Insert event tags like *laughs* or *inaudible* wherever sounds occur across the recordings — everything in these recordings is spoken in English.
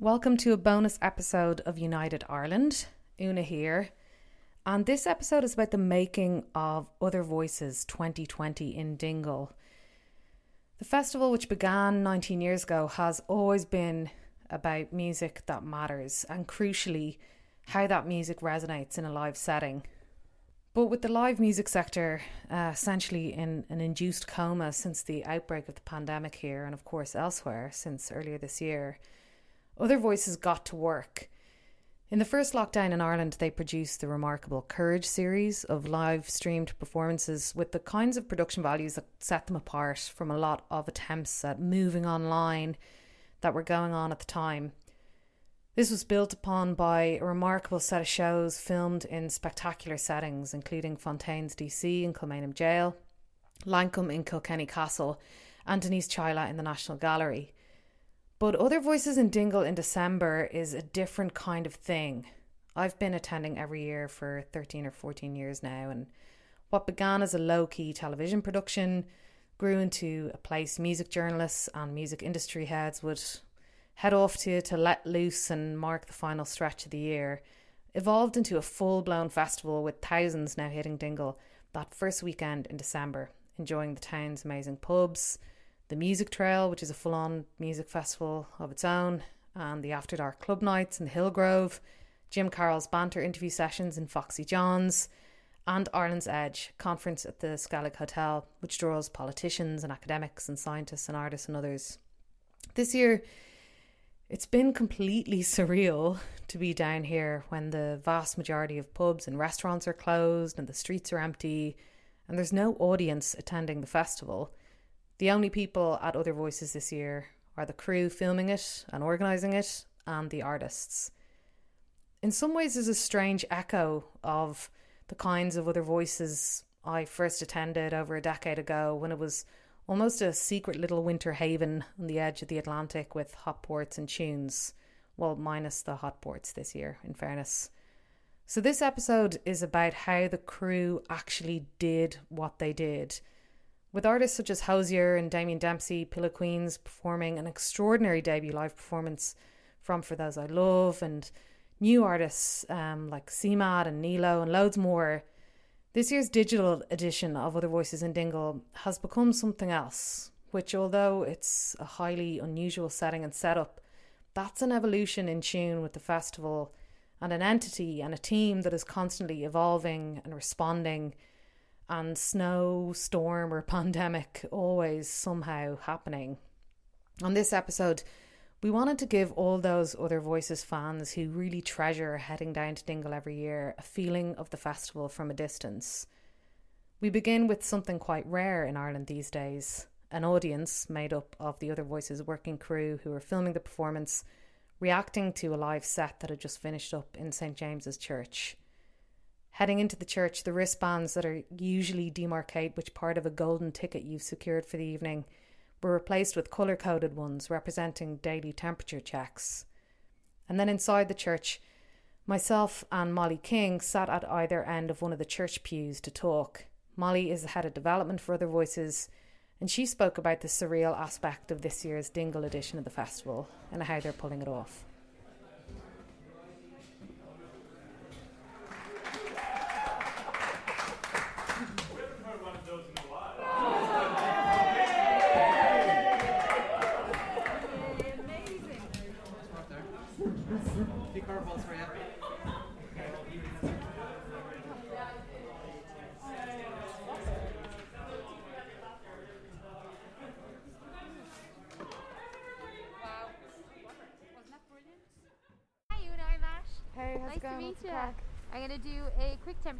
Welcome to a bonus episode of United Ireland. Una here. And this episode is about the making of Other Voices 2020 in Dingle. The festival, which began 19 years ago, has always been about music that matters and, crucially, how that music resonates in a live setting. But with the live music sector uh, essentially in an induced coma since the outbreak of the pandemic here, and of course elsewhere since earlier this year, other voices got to work. In the first lockdown in Ireland, they produced the remarkable Courage series of live streamed performances with the kinds of production values that set them apart from a lot of attempts at moving online that were going on at the time. This was built upon by a remarkable set of shows filmed in spectacular settings, including Fontaines DC in Kilmainham Jail, Lankum in Kilkenny Castle, and Denise Chaila in the National Gallery. But Other Voices in Dingle in December is a different kind of thing. I've been attending every year for 13 or 14 years now, and what began as a low key television production grew into a place music journalists and music industry heads would head off to to let loose and mark the final stretch of the year. Evolved into a full blown festival with thousands now hitting Dingle that first weekend in December, enjoying the town's amazing pubs the Music Trail, which is a full on music festival of its own, and the After Dark Club Nights in the Hillgrove, Jim Carroll's banter interview sessions in Foxy John's, and Ireland's Edge, conference at the Skellig Hotel, which draws politicians and academics and scientists and artists and others. This year, it's been completely *laughs* surreal to be down here when the vast majority of pubs and restaurants are closed and the streets are empty and there's no audience attending the festival. The only people at Other Voices this year are the crew filming it and organising it and the artists. In some ways, there's a strange echo of the kinds of other voices I first attended over a decade ago when it was almost a secret little winter haven on the edge of the Atlantic with hot ports and tunes. Well, minus the hot ports this year, in fairness. So, this episode is about how the crew actually did what they did with artists such as Hozier and Damien Dempsey, Pillow Queens performing an extraordinary debut live performance from For Those I Love, and new artists um, like CMAT and Nilo and loads more. This year's digital edition of Other Voices in Dingle has become something else, which, although it's a highly unusual setting and setup, that's an evolution in tune with the festival and an entity and a team that is constantly evolving and responding and snow, storm, or pandemic always somehow happening. On this episode, we wanted to give all those other voices fans who really treasure heading down to Dingle every year a feeling of the festival from a distance. We begin with something quite rare in Ireland these days an audience made up of the other voices working crew who were filming the performance, reacting to a live set that had just finished up in St James's Church. Heading into the church, the wristbands that are usually demarcate which part of a golden ticket you've secured for the evening were replaced with colour coded ones representing daily temperature checks. And then inside the church, myself and Molly King sat at either end of one of the church pews to talk. Molly is the head of development for Other Voices, and she spoke about the surreal aspect of this year's Dingle edition of the festival and how they're pulling it off.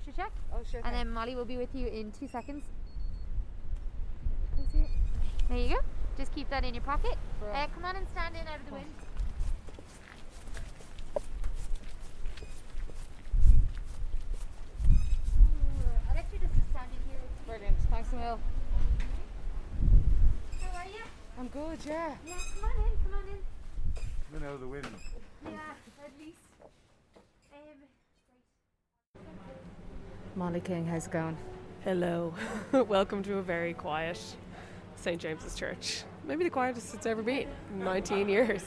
Temperature check. Oh, sure. And then Molly will be with you in two seconds. There you go. Just keep that in your pocket. Uh, come on and stand in out of the wind. I'll just stand in here. Brilliant. Thanks, Emil. How are you? I'm good, yeah. Yeah, come on in, come on in. Then out of the wind. Yeah, at least. Um, Molly King, how's it going? Hello. *laughs* Welcome to a very quiet St. James's Church. Maybe the quietest it's ever been. 19 years.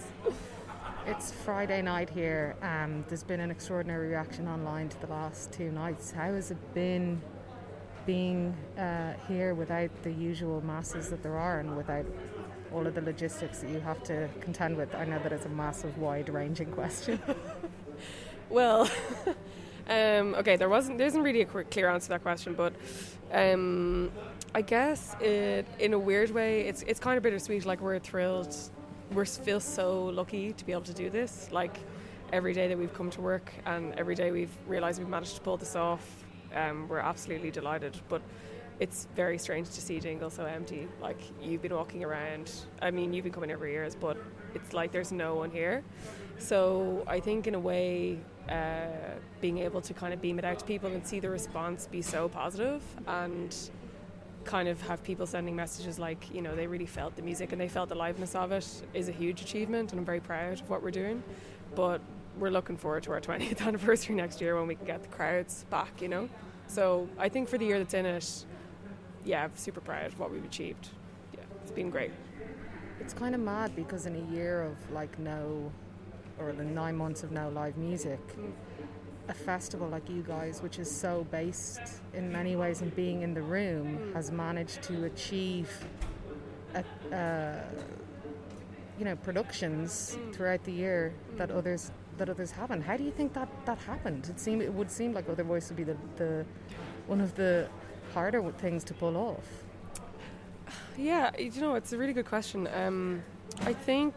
It's Friday night here. Um, there's been an extraordinary reaction online to the last two nights. How has it been being uh, here without the usual masses that there are and without all of the logistics that you have to contend with? I know that it's a massive, wide ranging question. *laughs* well, um, okay, there wasn't, there isn't really a clear answer to that question, but um, I guess it, in a weird way, it's, it's kind of bittersweet. Like, we're thrilled we feel so lucky to be able to do this. Like every day that we've come to work and every day we've realised we've managed to pull this off, um, we're absolutely delighted. But it's very strange to see Dingle so empty. Like you've been walking around. I mean, you've been coming every year, but it's like there's no one here. So I think in a way, uh, being able to kind of beam it out to people and see the response be so positive and kind of have people sending messages like, you know, they really felt the music and they felt the liveness of it is a huge achievement, and I'm very proud of what we're doing. But we're looking forward to our 20th *laughs* anniversary next year when we can get the crowds back, you know. So I think for the year that's in it, yeah, I'm super proud of what we've achieved. Yeah, it's been great. It's kind of mad because in a year of like no, or the nine months of no live music. A festival like you guys, which is so based in many ways in being in the room, mm. has managed to achieve, a, uh, you know, productions mm. throughout the year that others that others haven't. How do you think that that happened? It seemed it would seem like Other Voice would be the, the one of the harder things to pull off. Yeah, you know, it's a really good question. Um, I think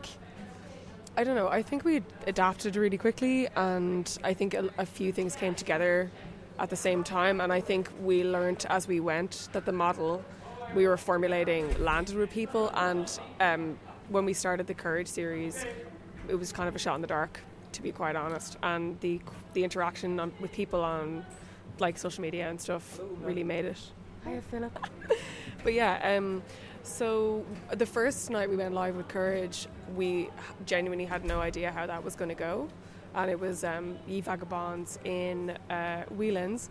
I don't know. I think we adapted really quickly, and I think a, a, few things came together at the same time. And I think we learned as we went that the model we were formulating landed with people. And um, when we started the Courage series, it was kind of a shot in the dark, to be quite honest. And the the interaction on, with people on like social media and stuff really made it. Hiya, Philip. *laughs* but yeah. Um, so the first night we went live with Courage, we genuinely had no idea how that was going to go. And it was um, Ye Vagabonds in uh, Whelan's,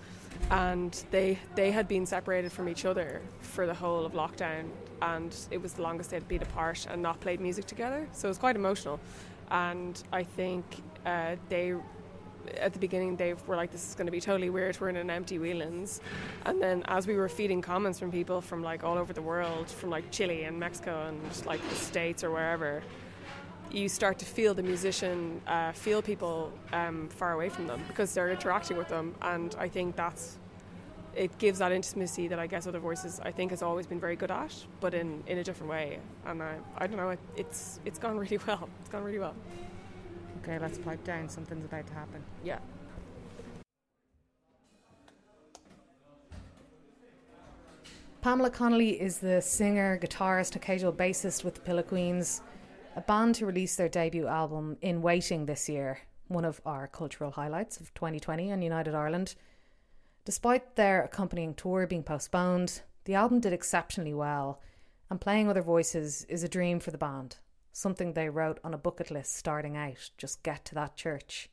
and they they had been separated from each other for the whole of lockdown, and it was the longest they'd been apart and not played music together. So it was quite emotional, and I think uh, they at the beginning they were like, "This is going to be totally weird. We're in an empty Whelan's," and then as we were feeding comments from people from like all over the world, from like Chile and Mexico and like the states or wherever, you start to feel the musician uh, feel people um, far away from them because they're interacting with them, and I think that's it gives that intimacy that I guess other voices I think has always been very good at, but in, in a different way. And I, I don't know, it, it's it's gone really *laughs* well. It's gone really well. Okay, let's pipe down. Something's about to happen. Yeah. Pamela Connolly is the singer, guitarist, occasional bassist with the Pillow Queens, a band to release their debut album in Waiting this year, one of our cultural highlights of 2020 on United Ireland. Despite their accompanying tour being postponed, the album did exceptionally well, and playing other voices is a dream for the band something they wrote on a bucket list starting out just get to that church.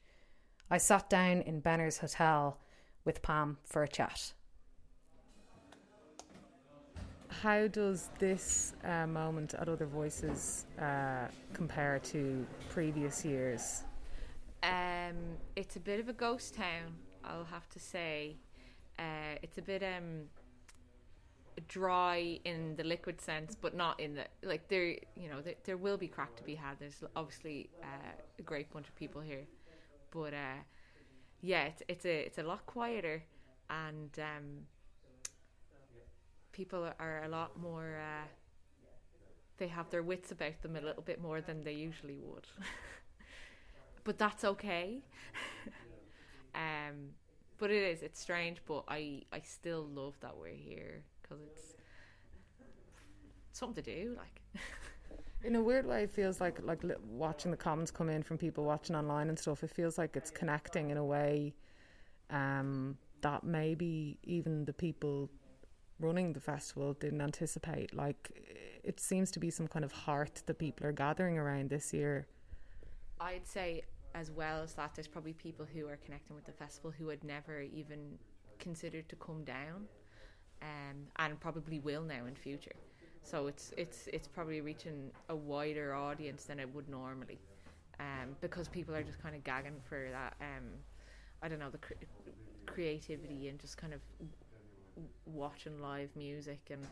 I sat down in Benner's Hotel with Pam for a chat. How does this uh, moment at Other Voices uh, compare to previous years? Um, it's a bit of a ghost town, I'll have to say. Uh, it's a bit um, dry in the liquid sense, but not in the like there. You know, there, there will be crack to be had. There's obviously uh, a great bunch of people here, but uh, yeah, it's it's a it's a lot quieter, and um, people are a lot more. Uh, they have their wits about them a little bit more than they usually would, *laughs* but that's okay. *laughs* um, but it is it's strange, but I I still love that we're here because it's something to do. Like, *laughs* in a weird way, it feels like like watching the comments come in from people watching online and stuff. It feels like it's connecting in a way um, that maybe even the people running the festival didn't anticipate. Like, it seems to be some kind of heart that people are gathering around this year. I'd say as well as that, there's probably people who are connecting with the festival who had never even considered to come down um, and probably will now in future. So it's it's it's probably reaching a wider audience than it would normally. um, because people are just kind of gagging for that. Um, I don't know the cre- creativity and just kind of w- watching live music and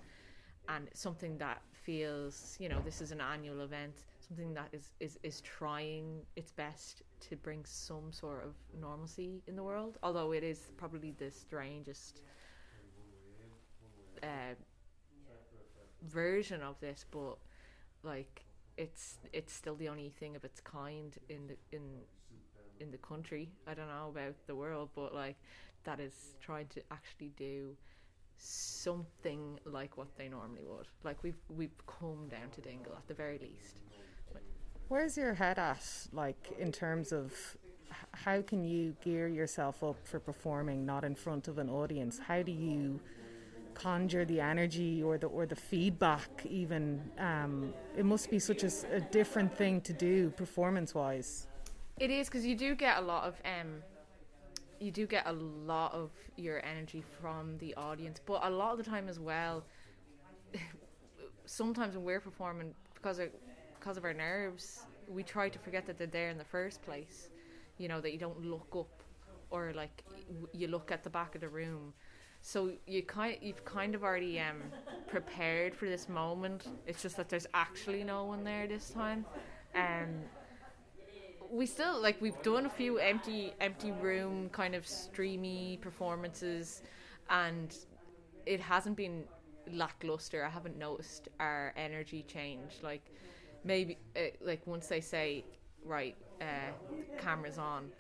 and something that feels you know this is an annual event something that is is is trying its best to bring some sort of normalcy in the world although it is probably the strangest uh, version of this but like it's it's still the only thing of its kind in the in in the country. I don't know about the world but like that is trying to actually do something like what they normally would. Like we've we've come down to dingle at the very least. Where's your head at, like, in terms of how can you gear yourself up for performing not in front of an audience? How do you conjure the energy or the or the feedback? Even um, it must be such a different thing to do performance wise. It is because you do get a lot of um, you do get a lot of your energy from the audience, but a lot of the time as well. *laughs* sometimes when we're performing, because of because of our nerves, we try to forget that they're there in the first place. You know that you don't look up, or like you look at the back of the room. So you kind you've kind of already um, prepared for this moment. It's just that there's actually no one there this time, and we still like we've done a few empty empty room kind of streamy performances and it hasn't been lackluster. I haven't noticed our energy change. Like maybe uh, like once they say right uh cameras on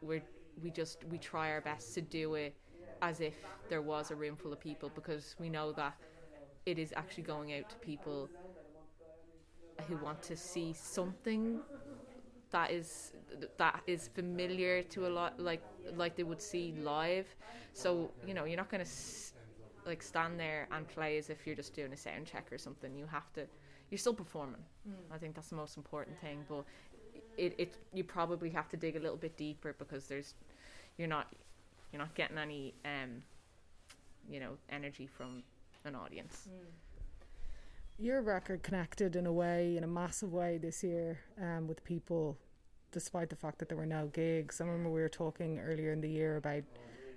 we're we just we try our best to do it as if there was a room full of people because we know that it is actually going out to people who want to see something that is that is familiar to a lot like like they would see live. So you know you're not going to s- like stand there and play as if you're just doing a sound check or something. You have to you're still performing. Mm. I think that's the most important thing but it, it you probably have to dig a little bit deeper because there's you're not you're not getting any um you know energy from an audience Your record connected in a way, in a massive way this year um, with people, despite the fact that there were no gigs. I remember we were talking earlier in the year about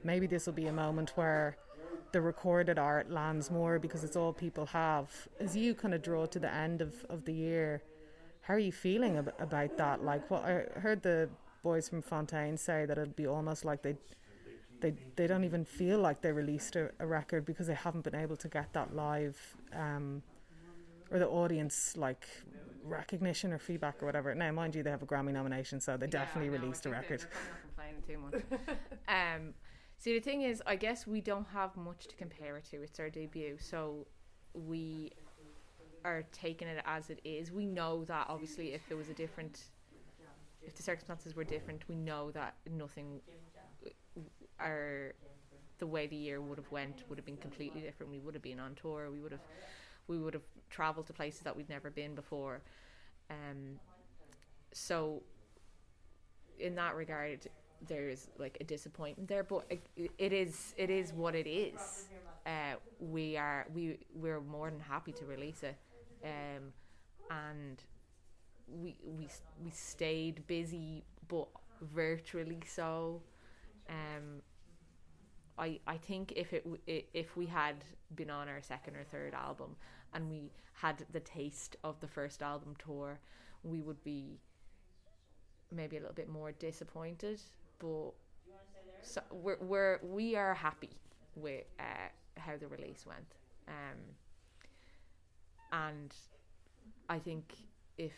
maybe this will be a moment where the recorded art lands more because it's all people have. As you kind of draw to the end of, of the year, how are you feeling ab- about that? Like, what I heard the boys from Fontaine say that it'd be almost like they they they don't even feel like they released a, a record because they haven't been able to get that live um, or the audience like recognition or feedback or whatever. Now, mind you, they have a Grammy nomination, so they definitely released a record. complaining too much. *laughs* um, see, the thing is, I guess we don't have much to compare it to. It's our debut, so we are taking it as it is. We know that obviously, if it was a different, if the circumstances were different, we know that nothing, our, the way the year would have went would have been completely different. We would have been on tour. We would have, we would have travelled to places that we'd never been before. Um, so in that regard there's like a disappointment there but it, it is it is what it is uh, we are we we're more than happy to release it um, and we we we stayed busy but virtually so um, I I think if it if we had been on our second or third album and we had the taste of the first album tour we would be maybe a little bit more disappointed, but so we're, we're we are happy with uh, how the release went, um, and I think if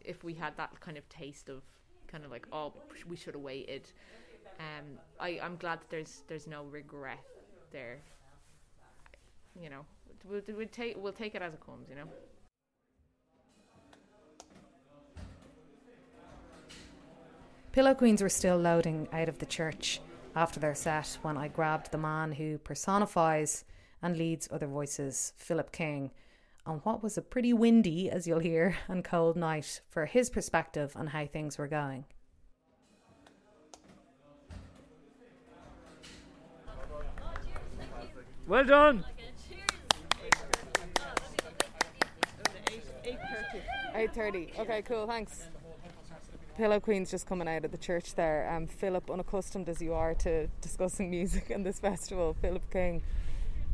if we had that kind of taste of kind of like oh we should have waited, um, I I'm glad that there's there's no regret there. You know, we'll, we'll take we'll take it as it comes. You know. Pillow Queens were still loading out of the church after their set when I grabbed the man who personifies and leads other voices, Philip King, on what was a pretty windy, as you'll hear, *laughs* and cold night for his perspective on how things were going. Well done. Eight thirty. Okay, cool. Thanks. Pillow Queen's just coming out of the church there. Um, Philip, unaccustomed as you are to discussing music in this festival, Philip King,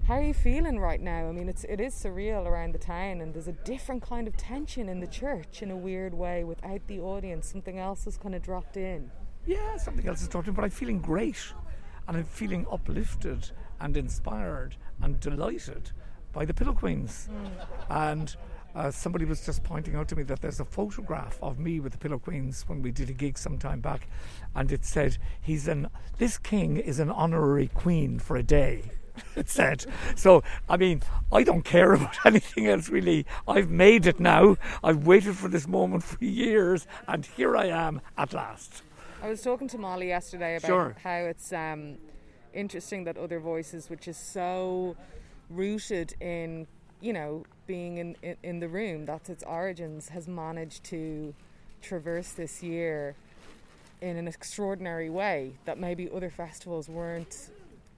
how are you feeling right now? I mean, it's it is surreal around the town, and there's a different kind of tension in the church in a weird way. Without the audience, something else has kind of dropped in. Yeah, something else has dropped in, but I'm feeling great, and I'm feeling uplifted and inspired and delighted by the Pillow Queens, mm. and uh, somebody was just pointing out to me that there's a photograph of me with the Pillow Queens when we did a gig some time back, and it said he's an this king is an honorary queen for a day. *laughs* it said. So I mean, I don't care about *laughs* anything else really. I've made it now. I've waited for this moment for years, and here I am at last. I was talking to Molly yesterday about sure. how it's um, interesting that other voices, which is so rooted in you know being in, in, in the room, that's its origins, has managed to traverse this year in an extraordinary way that maybe other festivals weren't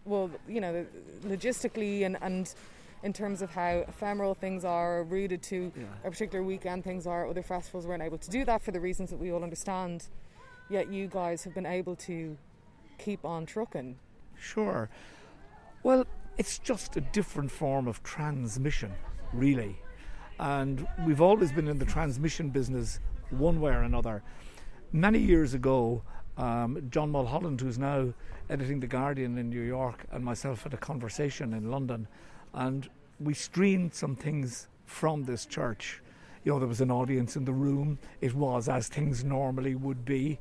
well you know logistically and and in terms of how ephemeral things are rooted to yeah. a particular weekend things are other festivals weren't able to do that for the reasons that we all understand yet you guys have been able to keep on trucking sure well it's just a different form of transmission really. And we've always been in the transmission business one way or another. Many years ago, um, John Mulholland, who's now editing The Guardian in New York, and myself had a conversation in London, and we streamed some things from this church. You know, there was an audience in the room. It was as things normally would be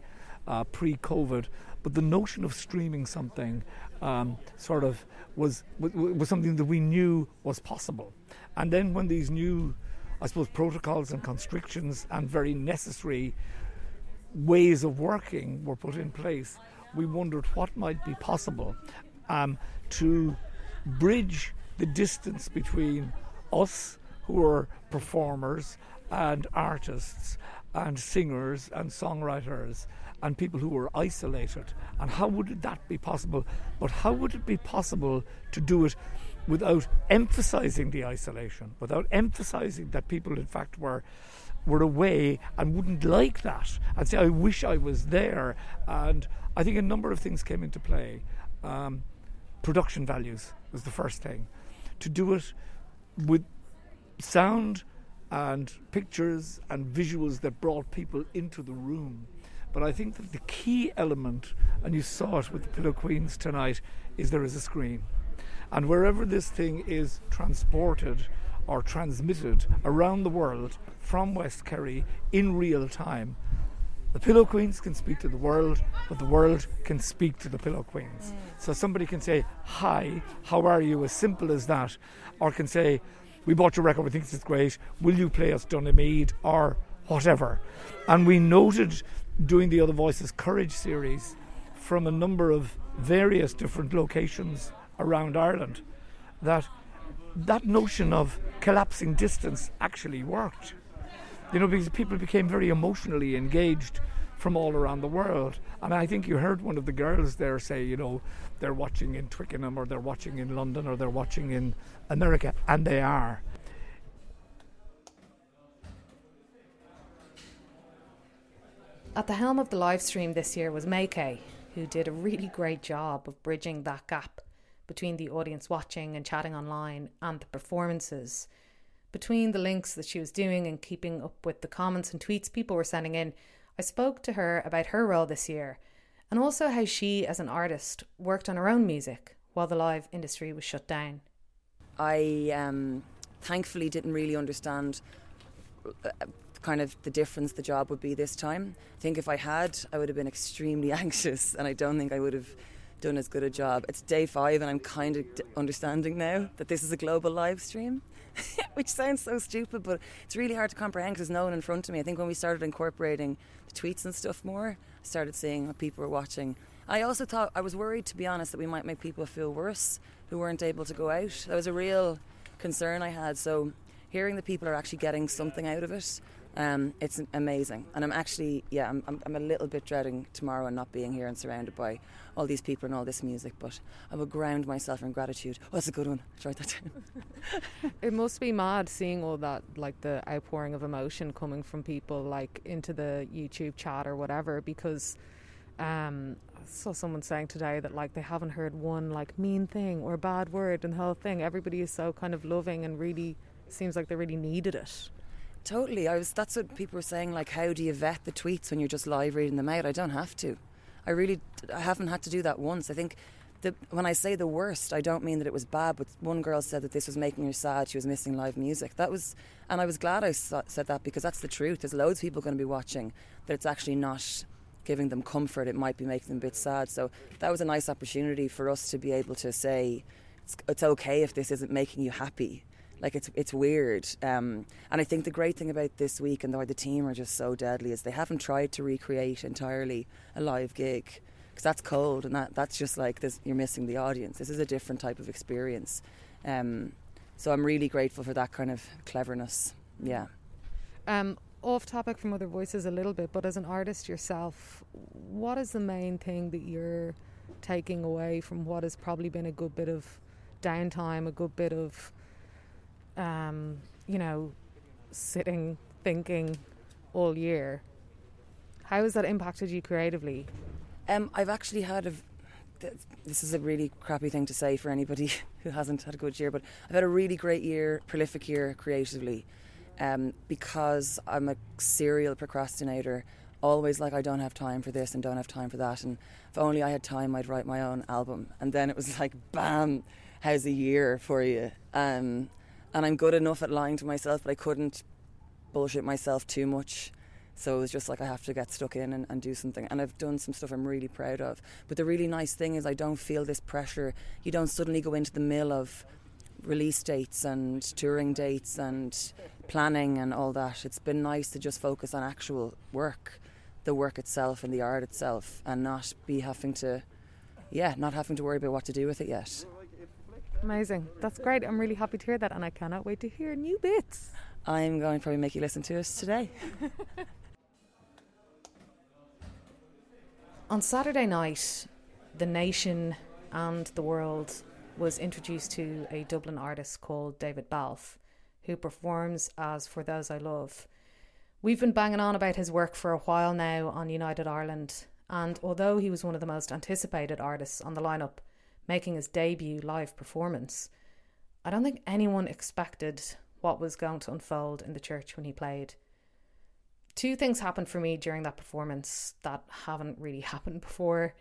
uh, pre COVID. But the notion of streaming something um, sort of was, was, was something that we knew was possible. And then when these new, I suppose, protocols and constrictions and very necessary ways of working were put in place, we wondered what might be possible um, to bridge the distance between us, who are performers and artists and singers and songwriters and people who were isolated. And how would that be possible? But how would it be possible to do it without emphasizing the isolation, without emphasizing that people, in fact, were were away and wouldn't like that and say, I wish I was there. And I think a number of things came into play. Um, production values was the first thing. To do it with sound and pictures and visuals that brought people into the room. But I think that the key element, and you saw it with the Pillow Queens tonight, is there is a screen. And wherever this thing is transported or transmitted around the world from West Kerry in real time, the Pillow Queens can speak to the world, but the world can speak to the Pillow Queens. Mm. So somebody can say, Hi, how are you? As simple as that. Or can say, We bought your record, we think it's great. Will you play us Donamead? Or whatever. And we noted doing the Other Voices Courage series from a number of various different locations around Ireland that that notion of collapsing distance actually worked. You know, because people became very emotionally engaged from all around the world. And I think you heard one of the girls there say, you know, they're watching in Twickenham or they're watching in London or they're watching in America, and they are. At the helm of the live stream this year was Maykay, who did a really great job of bridging that gap between the audience watching and chatting online and the performances. Between the links that she was doing and keeping up with the comments and tweets people were sending in, I spoke to her about her role this year and also how she, as an artist, worked on her own music while the live industry was shut down. I um, thankfully didn't really understand uh, kind of the difference the job would be this time. I think if I had, I would have been extremely *laughs* anxious, and I don't think I would have done as good a job. It's day five, and I'm kind of understanding now that this is a global live stream, *laughs* which sounds so stupid, but it's really hard to comprehend because no one in front of me. I think when we started incorporating the tweets and stuff more, I started seeing what people were watching. I also thought I was worried, to be honest, that we might make people feel worse who weren't able to go out. That was a real concern I had. So hearing that people are actually getting something out of it Um, it's amazing, and I'm actually, yeah, I'm, I'm, I'm a little bit dreading tomorrow and not being here and surrounded by all these people and all this music. But I will ground myself in gratitude. Oh, that's a good one. Try that down. *laughs* It must be mad seeing all that, like the outpouring of emotion coming from people, like into the YouTube chat or whatever. Because um, I saw someone saying today that like they haven't heard one like mean thing or bad word in the whole thing. Everybody is so kind of loving and really seems like they really needed it. Totally. I was. That's what people were saying. Like, how do you vet the tweets when you're just live reading them out? I don't have to. I really. I haven't had to do that once. I think. The, when I say the worst, I don't mean that it was bad, but one girl said that this was making her sad. She was missing live music. That was, and I was glad I sa- said that because that's the truth. There's loads of people going to be watching that it's actually not giving them comfort. It might be making them a bit sad. So that was a nice opportunity for us to be able to say, it's, it's okay if this isn't making you happy like it's it's weird. Um, and I think the great thing about this week and why the team are just so deadly is they haven't tried to recreate entirely a live gig because that's cold and that that's just like this. You're missing the audience. This is a different type of experience. Um, so I'm really grateful for that kind of cleverness. Yeah. Um, off topic from other voices a little bit, but as an artist yourself, what is the main thing that you're taking away from what has probably been a good bit of downtime, a good bit of, um, you know, sitting, thinking all year? How has that impacted you creatively? Um, I've actually had a. This is a really crappy thing to say for anybody *laughs* who hasn't had a good year, but I've had a really great year, prolific year creatively, um, because I'm a serial procrastinator. Always like I don't have time for this and don't have time for that, and if only I had time, I'd write my own album. And then it was like, bam, how's a year for you? Um, and I'm good enough at lying to myself, but I couldn't bullshit myself too much. So it was just like I have to get stuck in and, and do something. And I've done some stuff I'm really proud of. But the really nice thing is I don't feel this pressure. You don't suddenly go into the mill of release dates and touring dates and planning and all that. It's been nice to just focus on actual work, the work itself and the art itself, and not be having to, yeah, not having to worry about what to do with it yet. Amazing. That's great. I'm really happy to hear that, and I cannot wait to hear new bits. I'm going to probably make you listen to it today. *laughs* On Saturday night, the nation and the world was introduced to a Dublin artist called David Balfe, who performs as For Those I Love. We've been banging on about his work for a while now on United Ireland, and although he was one of the most anticipated artists on the lineup, making his debut live performance, I don't think anyone expected what was going to unfold in the church when he played. Two things happened for me during that performance that haven't really *laughs* happened before.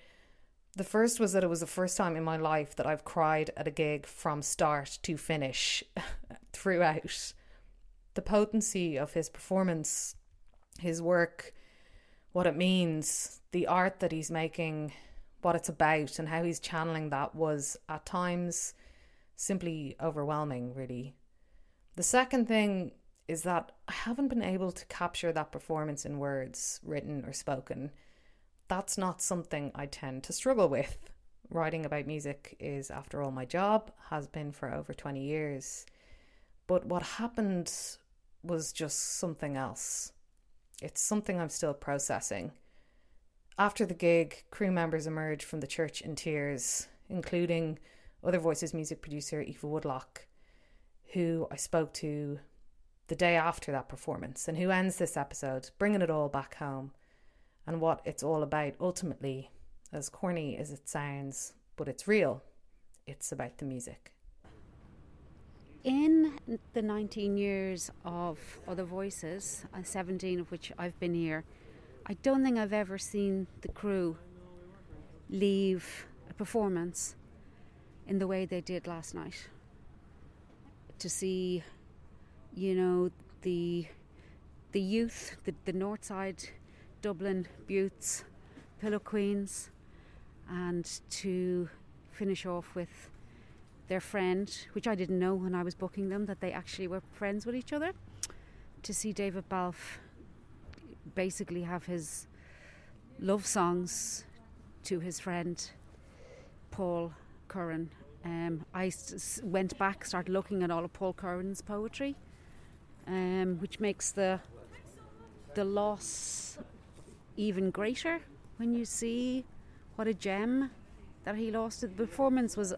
The first was that it was the first time in my life that I've cried at a gig from start to finish *laughs* throughout. The potency of his performance, his work, what it means, the art that he's making, what it's about, and how he's channeling that was at times simply overwhelming, really. The second thing is that I haven't been able to capture that performance in words, written or spoken. That's not something I tend to struggle with. Writing about music is, after all, my job, has been for over 20 years. But what happened was just something else. It's something I'm still processing. After the gig, crew members emerged from the church in tears, including Other Voices music producer Aoife Woodlock, who I spoke to the day after that performance and who ends this episode bringing it all back home and what it's all about ultimately, as corny as it sounds, but it's real. It's about the music. In the 19 years of Other Voices, uh, 17 of which I've been here, I don't think I've ever seen the crew leave a performance in the way they did last night. To see, you know, the the youth, the, the North Side Dublin Buttes, Pillow Queens, and to finish off with their friend, which I didn't know when I was booking them, that they actually were friends with each other. To see David Balfe basically have his love songs to his friend Paul Curran. Um, I went back, started looking at all of Paul Curran's poetry, um, which makes the the loss even greater when you see what a gem that he lost. The performance was,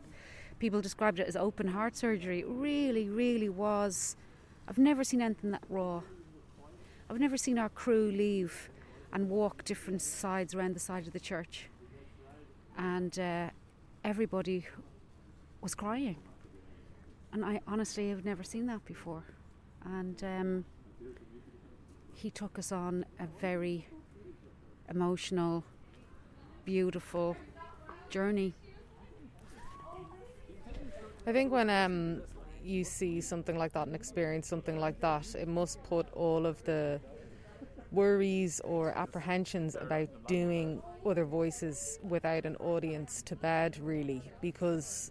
people described it as open heart surgery. It really, really was. I've never seen anything that raw. I've never seen our crew leave and walk different sides around the side of the church. And uh, everybody was crying. And I honestly have never seen that before. And um, he took us on a very emotional, beautiful journey. I think when um, you see something like that and experience something like that, it must put all of the worries or apprehensions about doing other voices without an audience to bed, really, because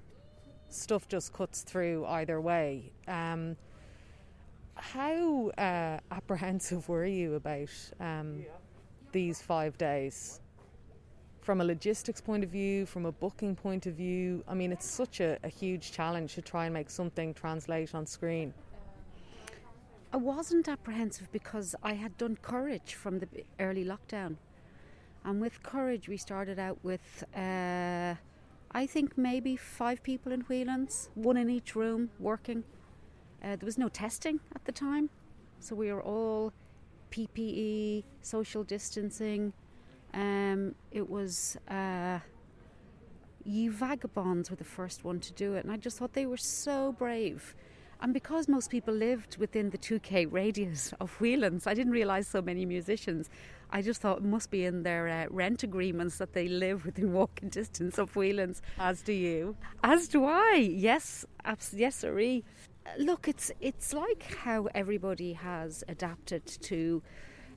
stuff just cuts through either way. Um, how uh, *laughs* apprehensive were you about um, these five days? From a logistics point of view, from a booking point of view, I mean, it's such a, a huge challenge to try and make something translate on screen. I wasn't apprehensive because I had done Courage from the early lockdown. And with Courage, we started out with, uh, I think, maybe five people in Whelan's, one in each room working. Uh, there was no testing at the time, so we were all PPE, social distancing. Um, it was. Uh, Ye Vagabonds were the first one to do it, and I just thought they were so brave and because most people lived within the 2k radius *laughs* of Whelan's, I didn't realise so many musicians. I just thought it must be in their uh, rent agreements that they live within *laughs* walking distance of Whelan's. As do you. As do I. Yes, abs- yes, sirree. Look, it's it's like how everybody has adapted to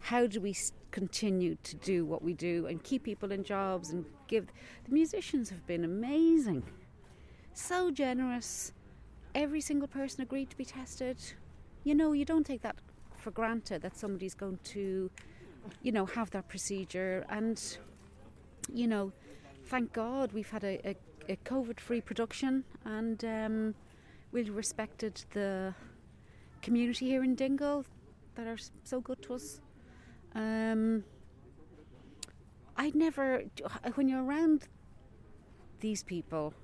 how do we continue to do what we do and keep people in jobs and give the musicians have been amazing so generous every single person agreed to be tested. You know, you don't take that for granted that somebody's going to, you know, have that procedure. And, you know, thank God we've had a, a, a COVID free production and um, we respected the community here in Dingle that are so good to us. Um, I'd never, when you're around these people,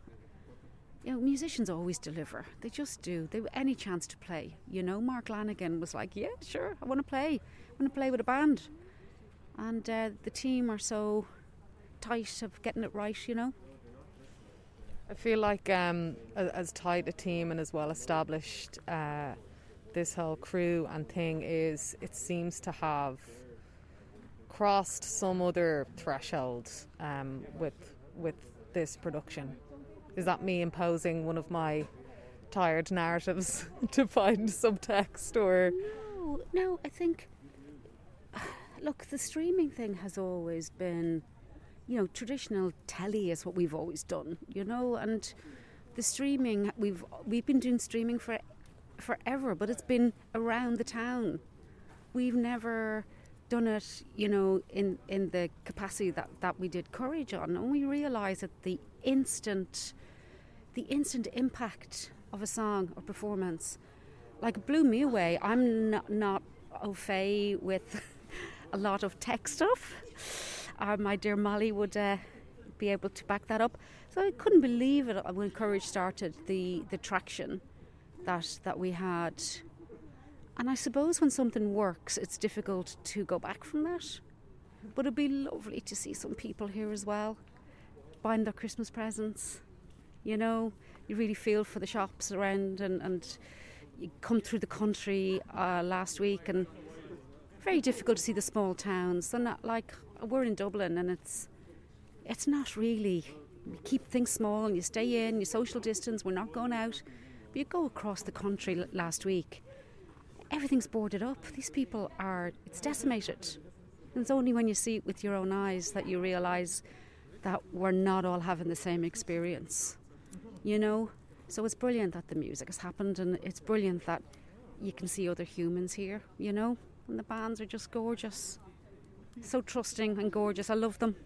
you know, musicians always deliver. They just do. They any chance to play. You know, Mark Lanegan was like, "Yeah, sure, I want to play. I want to play with a band," and uh, the team are so tight of getting it right. You know. I feel like um, as tight a team and as well established uh, this whole crew and thing is, it seems to have crossed some other threshold um, with with this production. Is that me imposing one of my tired narratives *laughs* to find subtext or? No, no. I think. *sighs* Look, the streaming thing has always been, you know, traditional telly is what we've always done, you know, and the streaming we've we've been doing streaming for forever, but it's been around the town. We've never done it, you know, in, in the capacity that, that we did Courage on. And we realised that the instant the instant impact of a song or performance like blew me away. I'm not, not au fait with *laughs* a lot of tech stuff. Uh, my dear Molly would uh, be able to back that up. So I couldn't believe it when Courage started the, the traction that that we had. And I suppose when something works, it's difficult to go back from that. But it'd be lovely to see some people here as well, buying their Christmas presents you know, you really feel for the shops around and, and you come through the country uh, last week and very difficult to see the small towns. They're not like we're in Dublin and it's it's not really you keep things small and you stay in, you social distance, we're not going out. But you go across the country last week, everything's boarded up. These people are it's decimated. And it's only when you see it with your own eyes that you realise that we're not all having the same experience you know. So it's brilliant that the music has happened, and it's brilliant that you can see other humans here, you know. And the bands are just gorgeous, so trusting and gorgeous. I love them.